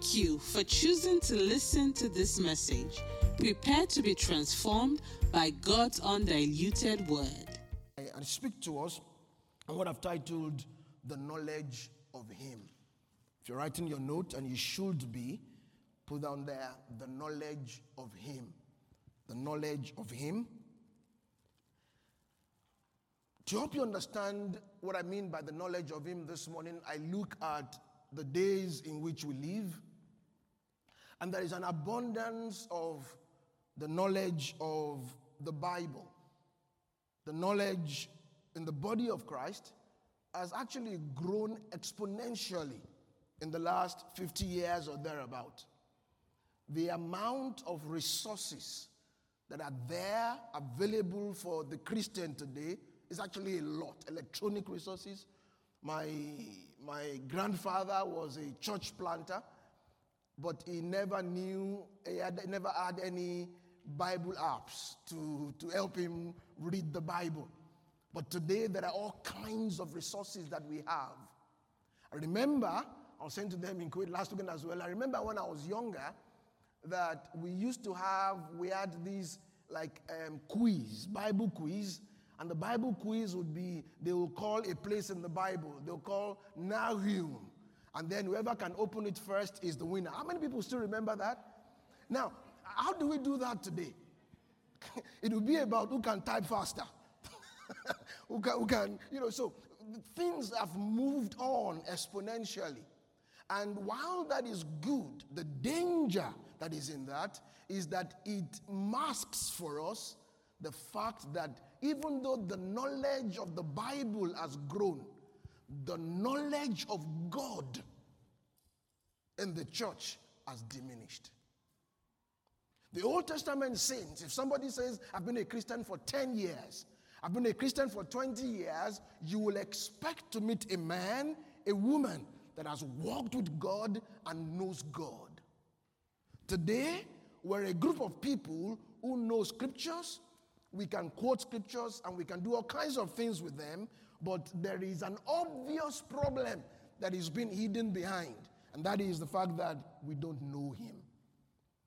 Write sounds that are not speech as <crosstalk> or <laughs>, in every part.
Thank you for choosing to listen to this message. Prepare to be transformed by God's undiluted word. and speak to us on what I've titled The Knowledge of Him. If you're writing your note, and you should be, put down there the knowledge of Him. The knowledge of Him. To help you understand what I mean by the knowledge of Him this morning, I look at the days in which we live, and there is an abundance of the knowledge of the Bible the knowledge in the body of Christ has actually grown exponentially in the last 50 years or thereabout. The amount of resources that are there available for the Christian today is actually a lot. Electronic resources. My, my grandfather was a church planter, but he never knew, he had, never had any Bible apps to, to help him read the Bible. But today there are all kinds of resources that we have. I remember, I was saying to them in Kuwait last weekend as well, I remember when I was younger that we used to have, we had these like um, quiz, Bible quiz, and the Bible quiz would be, they will call a place in the Bible, they'll call Nahum, and then whoever can open it first is the winner. How many people still remember that? Now, how do we do that today? <laughs> it will be about who can type faster. <laughs> who, can, who can, you know, so things have moved on exponentially. And while that is good, the danger that is in that is that it masks for us the fact that even though the knowledge of the Bible has grown, the knowledge of God in the church has diminished. The Old Testament saints, if somebody says, I've been a Christian for 10 years, I've been a Christian for 20 years, you will expect to meet a man, a woman that has walked with God and knows God. Today, we're a group of people who know scriptures, we can quote scriptures, and we can do all kinds of things with them, but there is an obvious problem that is being hidden behind, and that is the fact that we don't know Him.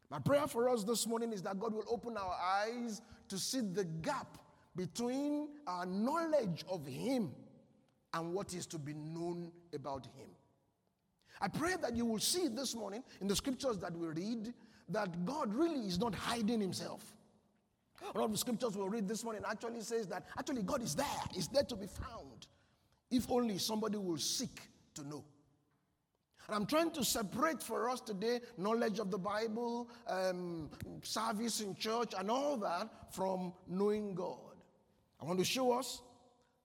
My prayer for us this morning is that God will open our eyes to see the gap between our knowledge of Him and what is to be known about Him. I pray that you will see this morning in the scriptures that we read that God really is not hiding Himself. One of the scriptures we'll read this morning actually says that actually God is there, is there to be found, if only somebody will seek to know. And I'm trying to separate for us today knowledge of the Bible, um, service in church, and all that from knowing God. I want to show us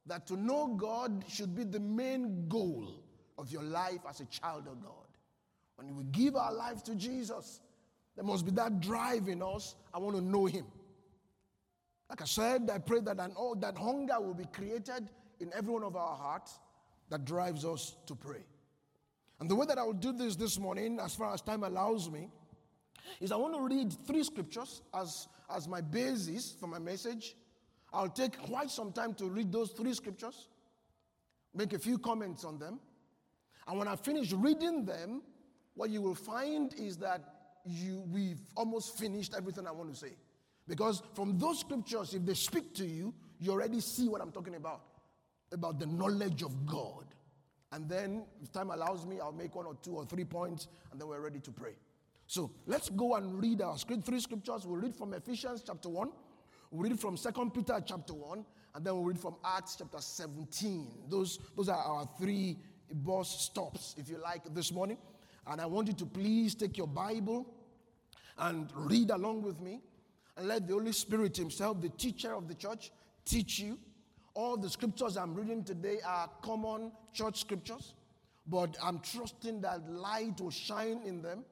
that to know God should be the main goal of your life as a child of God. When we give our life to Jesus, there must be that drive in us. I want to know Him. Like I said, I pray that an, oh, that hunger will be created in every one of our hearts that drives us to pray. And the way that I will do this this morning, as far as time allows me, is I want to read three scriptures as, as my basis for my message. I'll take quite some time to read those three scriptures, make a few comments on them. And when I finish reading them, what you will find is that you, we've almost finished everything I want to say. Because from those scriptures, if they speak to you, you already see what I'm talking about about the knowledge of God. And then, if time allows me, I'll make one or two or three points, and then we're ready to pray. So let's go and read our three scriptures. We'll read from Ephesians chapter 1, we'll read from Second Peter chapter 1, and then we'll read from Acts chapter 17. Those, those are our three boss stops, if you like, this morning. And I want you to please take your Bible and read along with me, and let the Holy Spirit Himself, the teacher of the church, teach you all the scriptures I'm reading today are common church scriptures, but I'm trusting that light will shine in them.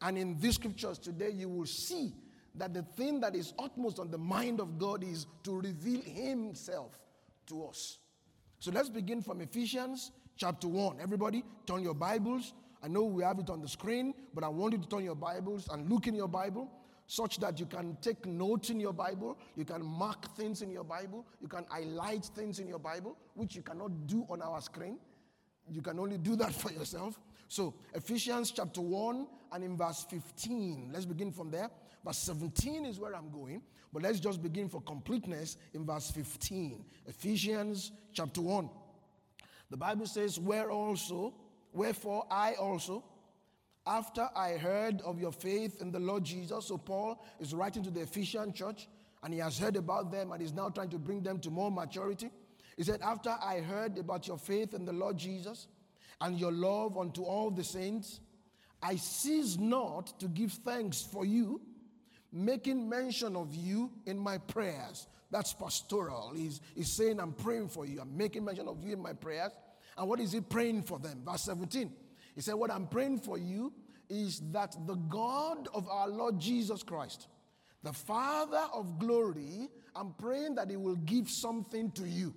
And in these scriptures today, you will see that the thing that is utmost on the mind of God is to reveal Himself to us. So let's begin from Ephesians chapter 1. Everybody, turn your Bibles. I know we have it on the screen, but I want you to turn your Bibles and look in your Bible such that you can take notes in your Bible, you can mark things in your Bible, you can highlight things in your Bible, which you cannot do on our screen. You can only do that <laughs> for yourself. So, Ephesians chapter 1 and in verse 15. Let's begin from there. Verse 17 is where I'm going, but let's just begin for completeness in verse 15. Ephesians chapter 1. The Bible says, Where also, wherefore I also, after I heard of your faith in the Lord Jesus. So, Paul is writing to the Ephesian church and he has heard about them and is now trying to bring them to more maturity. He said, After I heard about your faith in the Lord Jesus and your love unto all the saints, I cease not to give thanks for you, making mention of you in my prayers. That's pastoral. He's, he's saying, I'm praying for you. I'm making mention of you in my prayers. And what is he praying for them? Verse 17. He said, What I'm praying for you is that the God of our Lord Jesus Christ, the Father of glory, I'm praying that He will give something to you.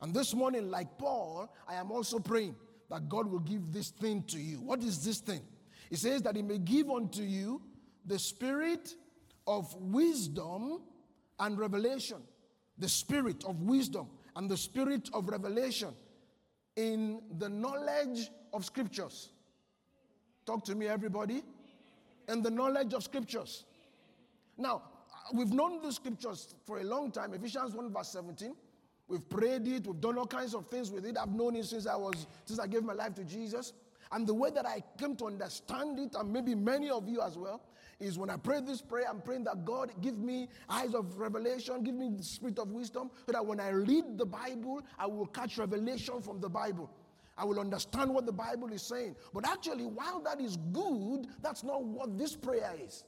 And this morning, like Paul, I am also praying that God will give this thing to you. What is this thing? He says that He may give unto you the spirit of wisdom and revelation. The spirit of wisdom and the spirit of revelation in the knowledge of scriptures. Talk to me, everybody. And the knowledge of scriptures. Now, we've known the scriptures for a long time. Ephesians 1, verse 17. We've prayed it, we've done all kinds of things with it. I've known it since I was since I gave my life to Jesus. And the way that I came to understand it, and maybe many of you as well, is when I pray this prayer, I'm praying that God give me eyes of revelation, give me the spirit of wisdom, so that when I read the Bible, I will catch revelation from the Bible. I will understand what the Bible is saying. But actually, while that is good, that's not what this prayer is.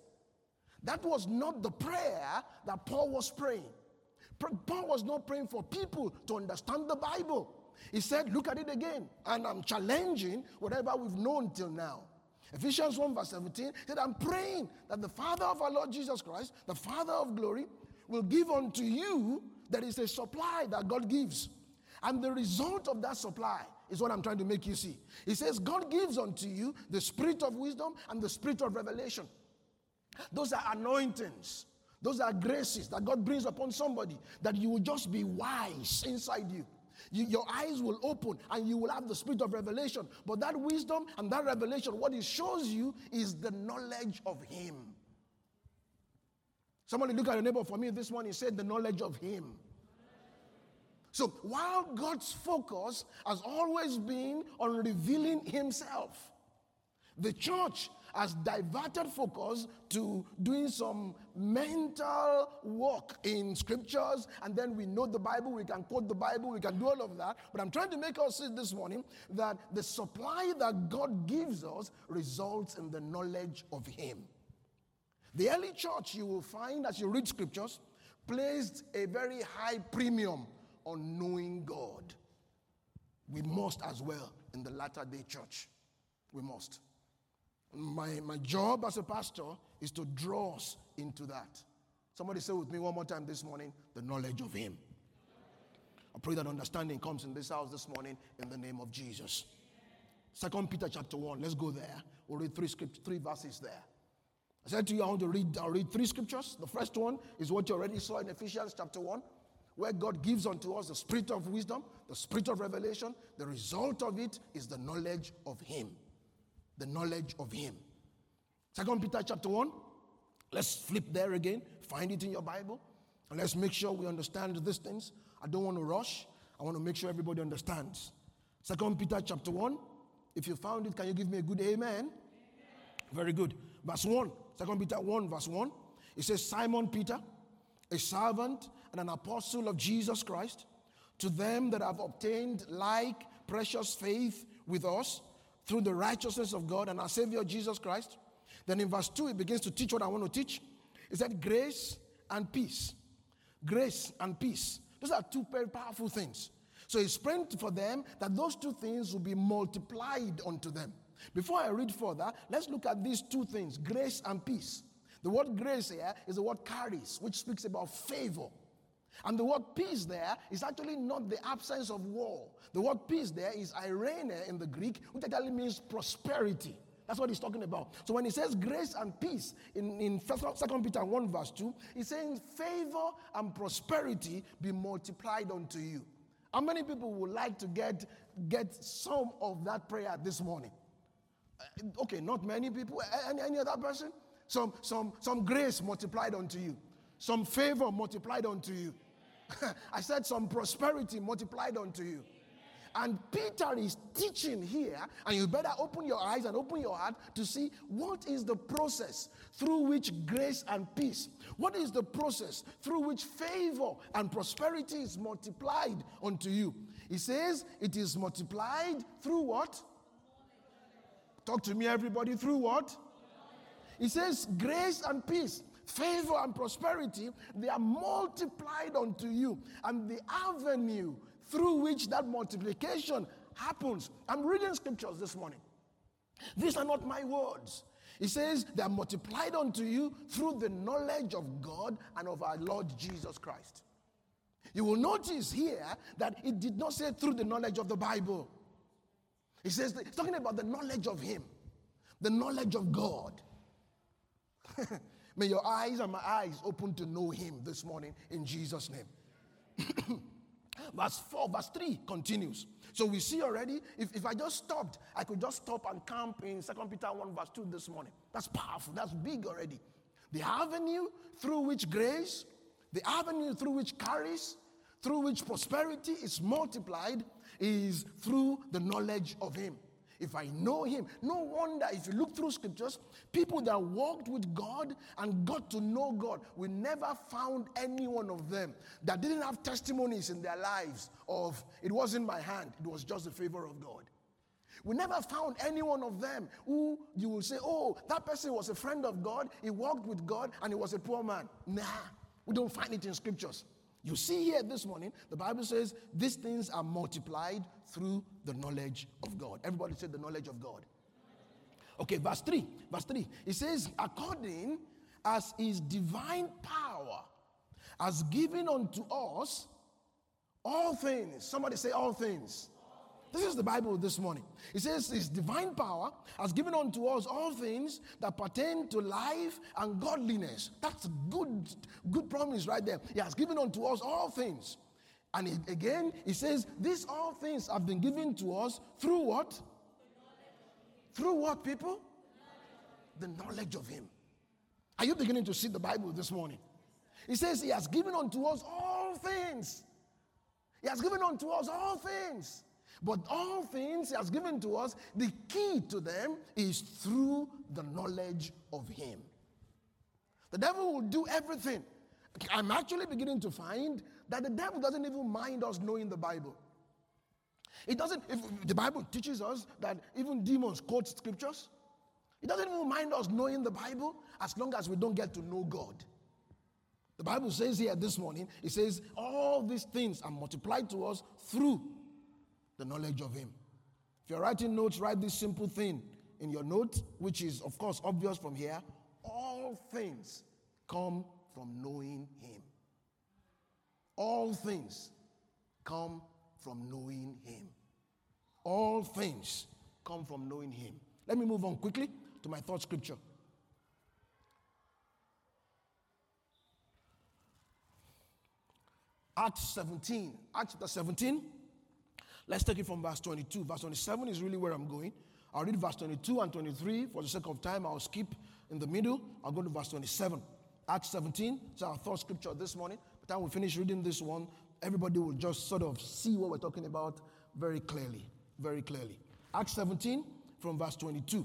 That was not the prayer that Paul was praying. Paul was not praying for people to understand the Bible. He said, Look at it again. And I'm challenging whatever we've known till now. Ephesians 1, verse 17 said, I'm praying that the Father of our Lord Jesus Christ, the Father of glory, will give unto you that is a supply that God gives. And the result of that supply is what I'm trying to make you see. He says, God gives unto you the spirit of wisdom and the spirit of revelation. Those are anointings. Those are graces that God brings upon somebody that you will just be wise inside you. you. Your eyes will open and you will have the spirit of revelation. But that wisdom and that revelation, what it shows you is the knowledge of Him. Somebody look at your neighbor for me this morning, He said the knowledge of Him. So while God's focus has always been on revealing Himself, the church has diverted focus to doing some mental work in scriptures, and then we know the Bible, we can quote the Bible, we can do all of that. But I'm trying to make us see this morning that the supply that God gives us results in the knowledge of Him. The early church, you will find as you read scriptures, placed a very high premium on knowing God. We must as well in the latter day church. We must. My, my job as a pastor is to draw us into that. Somebody say with me one more time this morning the knowledge of Him. I pray that understanding comes in this house this morning in the name of Jesus. Second Peter chapter 1, let's go there. We'll read three, script, three verses there. I said to you, I want to read, I'll read three scriptures. The first one is what you already saw in Ephesians chapter 1, where God gives unto us the spirit of wisdom, the spirit of revelation. The result of it is the knowledge of Him the knowledge of him. Second Peter chapter 1. Let's flip there again. Find it in your Bible. And let's make sure we understand these things. I don't want to rush. I want to make sure everybody understands. Second Peter chapter 1. If you found it, can you give me a good amen? amen? Very good. Verse 1. Second Peter 1, verse 1. It says, Simon Peter, a servant and an apostle of Jesus Christ, to them that have obtained like precious faith with us through the righteousness of God and our Savior Jesus Christ. Then in verse 2, it begins to teach what I want to teach. He said, Grace and peace. Grace and peace. Those are two very powerful things. So he's praying for them that those two things will be multiplied unto them. Before I read further, let's look at these two things grace and peace. The word grace here is the word charis, which speaks about favor. And the word peace there is actually not the absence of war. The word peace there is eirene in the Greek, which actually means prosperity. That's what he's talking about. So when he says grace and peace in, in 2 Peter 1, verse 2, he's saying favor and prosperity be multiplied unto you. How many people would like to get, get some of that prayer this morning? Uh, okay, not many people. Any, any other person? Some, some, some grace multiplied unto you, some favor multiplied unto you. <laughs> I said some prosperity multiplied unto you. And Peter is teaching here, and you better open your eyes and open your heart to see what is the process through which grace and peace, what is the process through which favor and prosperity is multiplied unto you. He says it is multiplied through what? Talk to me, everybody, through what? He says grace and peace favor and prosperity, they are multiplied unto you. And the avenue through which that multiplication happens. I'm reading scriptures this morning. These are not my words. He says they are multiplied unto you through the knowledge of God and of our Lord Jesus Christ. You will notice here that it did not say through the knowledge of the Bible. He says talking about the knowledge of Him, the knowledge of God. <laughs> May your eyes and my eyes open to know Him this morning in Jesus' name. <clears throat> verse 4, verse 3 continues. So we see already, if, if I just stopped, I could just stop and camp in 2 Peter 1, verse 2 this morning. That's powerful, that's big already. The avenue through which grace, the avenue through which charis, through which prosperity is multiplied, is through the knowledge of Him if I know him. No wonder if you look through scriptures, people that walked with God and got to know God, we never found any one of them that didn't have testimonies in their lives of it was in my hand, it was just the favor of God. We never found any one of them who you will say, oh, that person was a friend of God, he walked with God, and he was a poor man. Nah, we don't find it in scriptures. You see here this morning, the Bible says these things are multiplied through the knowledge of God. Everybody said the knowledge of God. Okay, verse 3. Verse 3. It says, according as his divine power has given unto us all things. Somebody say all things. This is the Bible this morning. It says his divine power has given unto us all things that pertain to life and godliness. That's good, good promise right there. He has given unto us all things. And again, he says, these all things have been given to us through what? Through what, people? The knowledge of him. Are you beginning to see the Bible this morning? He says, He has given unto us all things. He has given unto us all things. But all things He has given to us, the key to them is through the knowledge of Him. The devil will do everything. I'm actually beginning to find that the devil doesn't even mind us knowing the Bible. It doesn't, if the Bible teaches us that even demons quote scriptures, it doesn't even mind us knowing the Bible as long as we don't get to know God. The Bible says here this morning, it says, all these things are multiplied to us through the knowledge of Him. If you're writing notes, write this simple thing in your note, which is, of course, obvious from here. All things come from knowing Him. All things come from knowing Him. All things come from knowing Him. Let me move on quickly to my third scripture. Acts 17. Acts chapter 17 Let's take it from verse 22. Verse 27 is really where I'm going. I'll read verse 22 and 23. For the sake of time, I'll skip in the middle. I'll go to verse 27. Acts 17 is our third scripture this morning. The time we finish reading this one, everybody will just sort of see what we're talking about very clearly. Very clearly. Acts 17 from verse 22.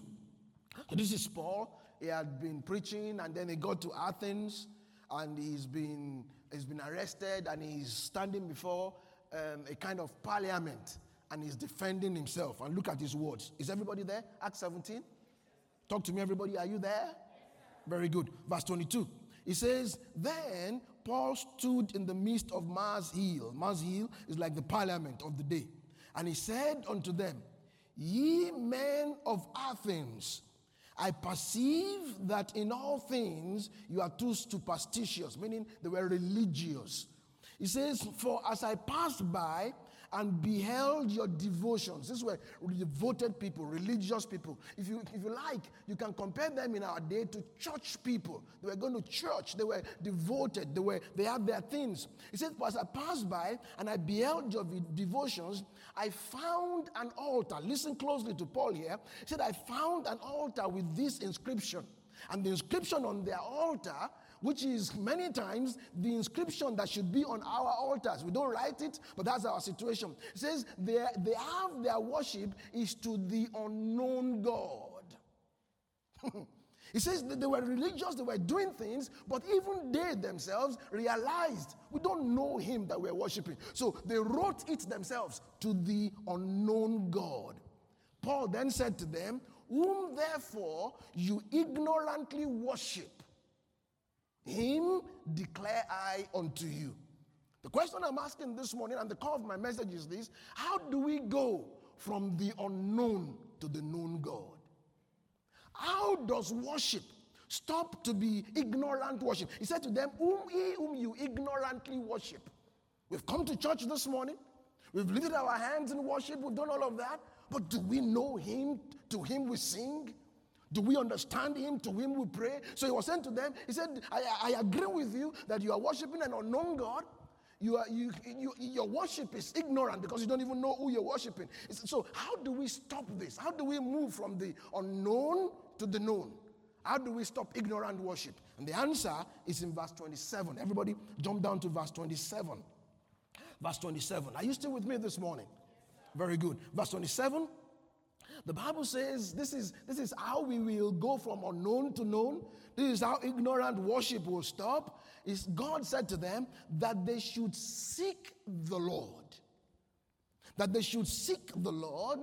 So this is Paul. He had been preaching and then he got to Athens and he's been, he's been arrested and he's standing before um, a kind of parliament and he's defending himself. And look at his words. Is everybody there? Acts 17. Talk to me, everybody. Are you there? Very good. Verse 22. He says, Then Paul stood in the midst of Mars Hill. Mars Hill is like the parliament of the day. And he said unto them, Ye men of Athens, I perceive that in all things you are too superstitious, meaning they were religious. He says, For as I passed by, and beheld your devotions. These were devoted people, religious people. If you, if you like, you can compare them in our day to church people. They were going to church, they were devoted, they, were, they had their things. He said, As I passed by and I beheld your devotions, I found an altar. Listen closely to Paul here. He said, I found an altar with this inscription. And the inscription on their altar which is many times the inscription that should be on our altars. We don't write it, but that's our situation. It says they, they have their worship is to the unknown God. <laughs> He says that they were religious, they were doing things, but even they themselves realized we don't know him that we're worshiping. So they wrote it themselves to the unknown God. Paul then said to them, Whom therefore you ignorantly worship, him declare I unto you. The question I'm asking this morning, and the core of my message is this How do we go from the unknown to the known God? How does worship stop to be ignorant worship? He said to them, Whom ye whom you ignorantly worship. We've come to church this morning, we've lifted our hands in worship, we've done all of that, but do we know him? To him we sing. Do we understand him? To him we pray. So he was saying to them, he said, I, I agree with you that you are worshiping an unknown God. You are, you, you, your worship is ignorant because you don't even know who you're worshiping. So, how do we stop this? How do we move from the unknown to the known? How do we stop ignorant worship? And the answer is in verse 27. Everybody jump down to verse 27. Verse 27. Are you still with me this morning? Very good. Verse 27 the Bible says this is, this is how we will go from unknown to known. This is how ignorant worship will stop. Is God said to them that they should seek the Lord. That they should seek the Lord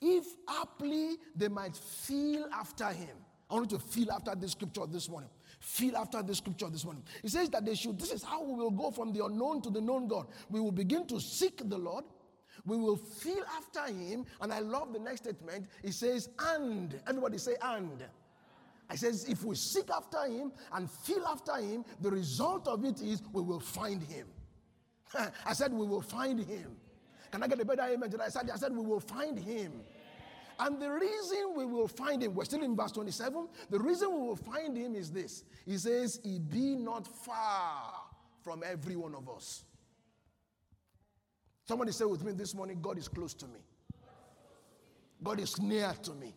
if aptly they might feel after him. I want you to feel after this scripture this morning. Feel after this scripture this morning. He says that they should, this is how we will go from the unknown to the known God. We will begin to seek the Lord we will feel after him. And I love the next statement. He says, and. Everybody say, and. I says, if we seek after him and feel after him, the result of it is we will find him. <laughs> I said, we will find him. Can I get a better amen? I said, I said, we will find him. And the reason we will find him, we're still in verse 27. The reason we will find him is this He says, He be not far from every one of us. Somebody say with me this morning, God is close to me. God is near to me.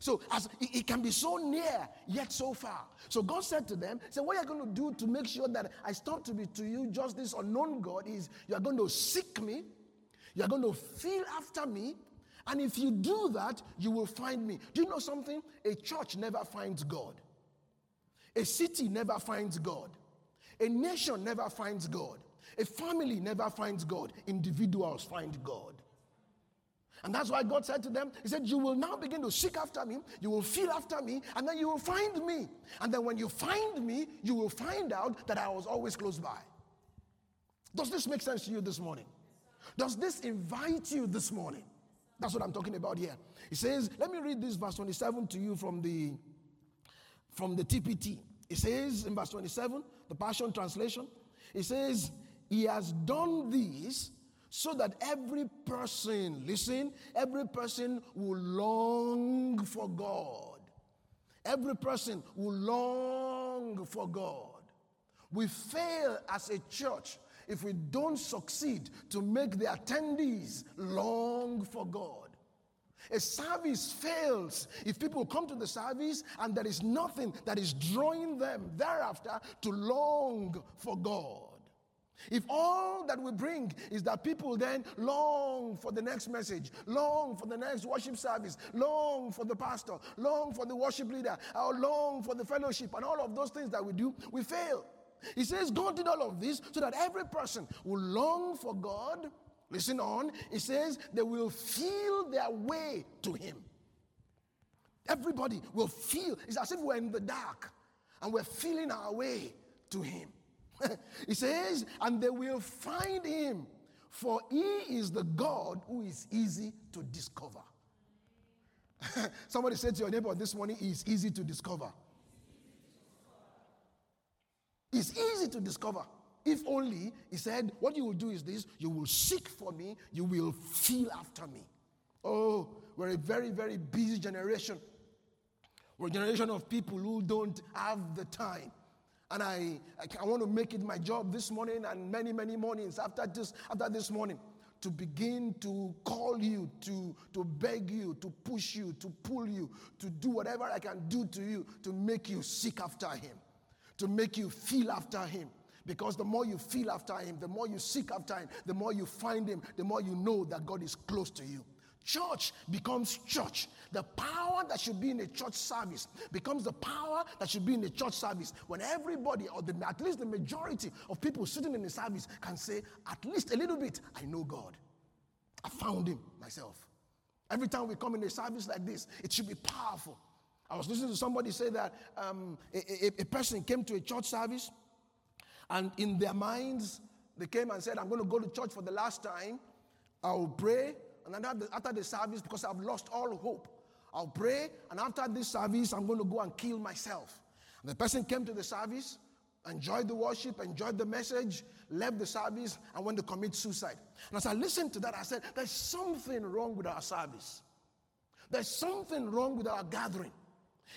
So as it, can be so near yet so far. So God said to them, "Say what you're going to do to make sure that I stop to be to you just this unknown God is you are going to seek me, you are going to feel after me, and if you do that, you will find me. Do you know something? A church never finds God. A city never finds God. A nation never finds God. A family never finds God, individuals find God. And that's why God said to them, He said, You will now begin to seek after me, you will feel after me, and then you will find me. And then when you find me, you will find out that I was always close by. Does this make sense to you this morning? Does this invite you this morning? That's what I'm talking about here. He says, let me read this verse 27 to you from the from the TPT. It says in verse 27, the Passion Translation, it says, he has done this so that every person, listen, every person will long for God. Every person will long for God. We fail as a church if we don't succeed to make the attendees long for God. A service fails if people come to the service and there is nothing that is drawing them thereafter to long for God. If all that we bring is that people then long for the next message, long for the next worship service, long for the pastor, long for the worship leader, or long for the fellowship, and all of those things that we do, we fail. He says God did all of this so that every person will long for God. Listen on. He says they will feel their way to Him. Everybody will feel. It's as if we're in the dark and we're feeling our way to Him. <laughs> he says, and they will find him, for he is the God who is easy to discover. <laughs> Somebody said to your neighbor this morning, is easy to discover. It's easy to discover. if only, he said, what you will do is this you will seek for me, you will feel after me. Oh, we're a very, very busy generation. We're a generation of people who don't have the time. And I, I, want to make it my job this morning and many, many mornings after this, after this morning to begin to call you, to, to beg you, to push you, to pull you, to do whatever I can do to you to make you seek after Him, to make you feel after Him. Because the more you feel after Him, the more you seek after Him, the more you find Him, the more you know that God is close to you. Church becomes church. The power that should be in a church service becomes the power that should be in a church service when everybody, or the, at least the majority of people sitting in the service, can say, at least a little bit, I know God. I found Him myself. Every time we come in a service like this, it should be powerful. I was listening to somebody say that um, a, a, a person came to a church service, and in their minds, they came and said, I'm going to go to church for the last time. I'll pray, and after the service, because I've lost all hope, I'll pray, and after this service, I'm going to go and kill myself. And the person came to the service, enjoyed the worship, enjoyed the message, left the service, and went to commit suicide. And as I listened to that, I said, There's something wrong with our service. There's something wrong with our gathering.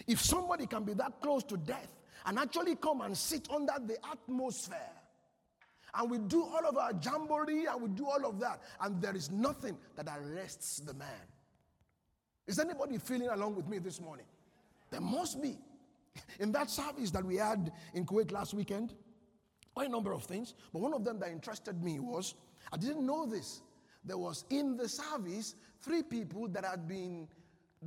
If somebody can be that close to death and actually come and sit under the atmosphere and we do all of our jamboree and we do all of that, and there is nothing that arrests the man. Is anybody feeling along with me this morning? There must be. <laughs> In that service that we had in Kuwait last weekend, quite a number of things, but one of them that interested me was I didn't know this. There was in the service three people that had been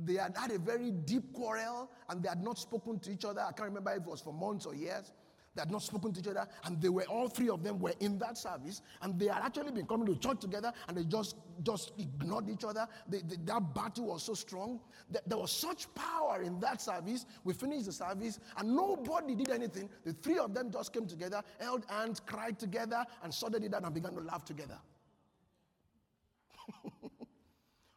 they had had a very deep quarrel and they had not spoken to each other. I can't remember if it was for months or years. They had not spoken to each other, and they were all three of them were in that service, and they had actually been coming to church together, and they just just ignored each other. They, they, that battle was so strong. That there was such power in that service. We finished the service, and nobody did anything. The three of them just came together, held hands, cried together, and sorted it out and began to laugh together. <laughs>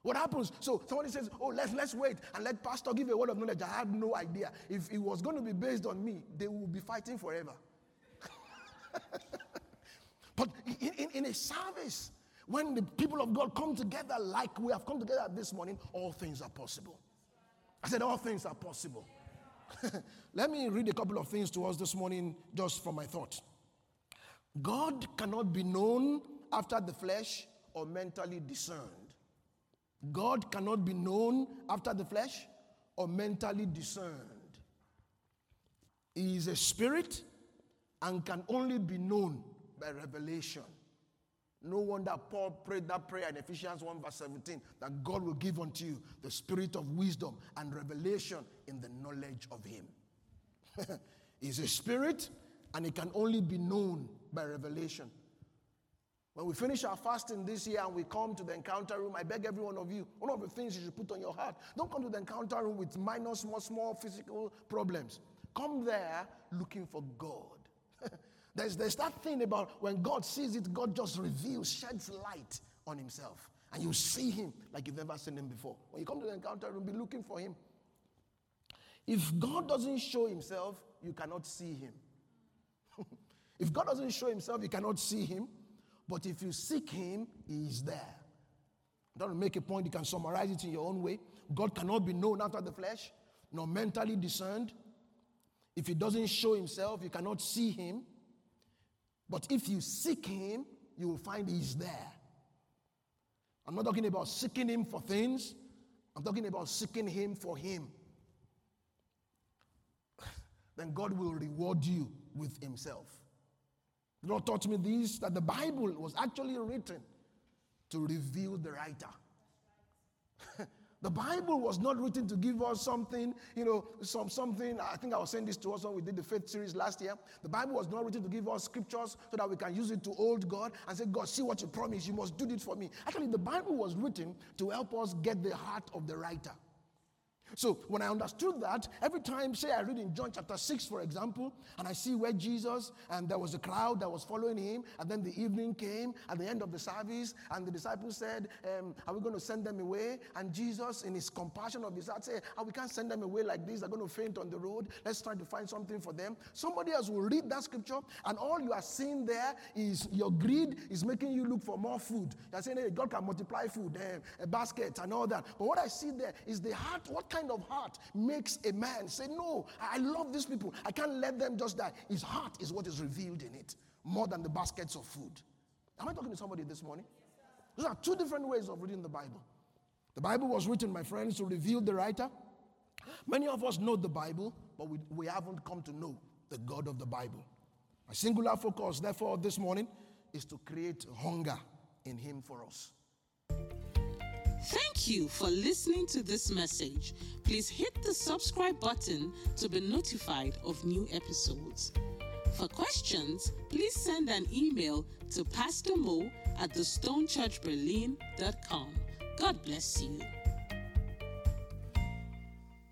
What happens? So somebody says, Oh, let's let's wait and let Pastor give a word of knowledge. I had no idea. If it was going to be based on me, they will be fighting forever. <laughs> but in, in, in, a service, when the people of God come together like we have come together this morning, all things are possible. I said, All things are possible. <laughs> let me read a couple of things to us this morning just from my thoughts. God cannot be known after the flesh or mentally discerned. God cannot be known after the flesh or mentally discerned. He is a spirit and can only be known by revelation. No wonder Paul prayed that prayer in Ephesians 1, verse 17, that God will give unto you the spirit of wisdom and revelation in the knowledge of Him. <laughs> He's a spirit and it can only be known by revelation. When we finish our fasting this year and we come to the encounter room, I beg every one of you, one of the things you should put on your heart, don't come to the encounter room with minor, small, small physical problems. Come there looking for God. <laughs> there's, there's that thing about when God sees it, God just reveals, sheds light on himself. And you see him like you've never seen him before. When you come to the encounter room, be looking for him. If God doesn't show himself, you cannot see him. <laughs> if God doesn't show himself, you cannot see him. But if you seek Him, He is there. Don't make a point, you can summarize it in your own way. God cannot be known after the flesh, nor mentally discerned. If He doesn't show Himself, you cannot see Him. But if you seek Him, you will find He's there. I'm not talking about seeking Him for things, I'm talking about seeking Him for Him. <laughs> then God will reward you with Himself. The Lord taught me this that the Bible was actually written to reveal the writer. <laughs> the Bible was not written to give us something, you know, some something. I think I was saying this to us when we did the faith series last year. The Bible was not written to give us scriptures so that we can use it to hold God and say, God, see what you promised, you must do this for me. Actually, the Bible was written to help us get the heart of the writer. So when I understood that, every time, say I read in John chapter 6, for example, and I see where Jesus and there was a crowd that was following him, and then the evening came at the end of the service, and the disciples said, um, Are we going to send them away? And Jesus, in his compassion of his heart, said, oh, We can't send them away like this. They're going to faint on the road. Let's try to find something for them. Somebody else will read that scripture, and all you are seeing there is your greed is making you look for more food. You're saying, Hey, God can multiply food, uh, baskets, and all that. But what I see there is the heart. What kind of heart makes a man say, No, I love these people. I can't let them just die. His heart is what is revealed in it more than the baskets of food. Am I talking to somebody this morning? Those are two different ways of reading the Bible. The Bible was written, my friends, to reveal the writer. Many of us know the Bible, but we, we haven't come to know the God of the Bible. My singular focus, therefore, this morning is to create hunger in Him for us. Thank you for listening to this message. Please hit the subscribe button to be notified of new episodes. For questions, please send an email to Pastor Mo at thestonechurchberlin.com. God bless you.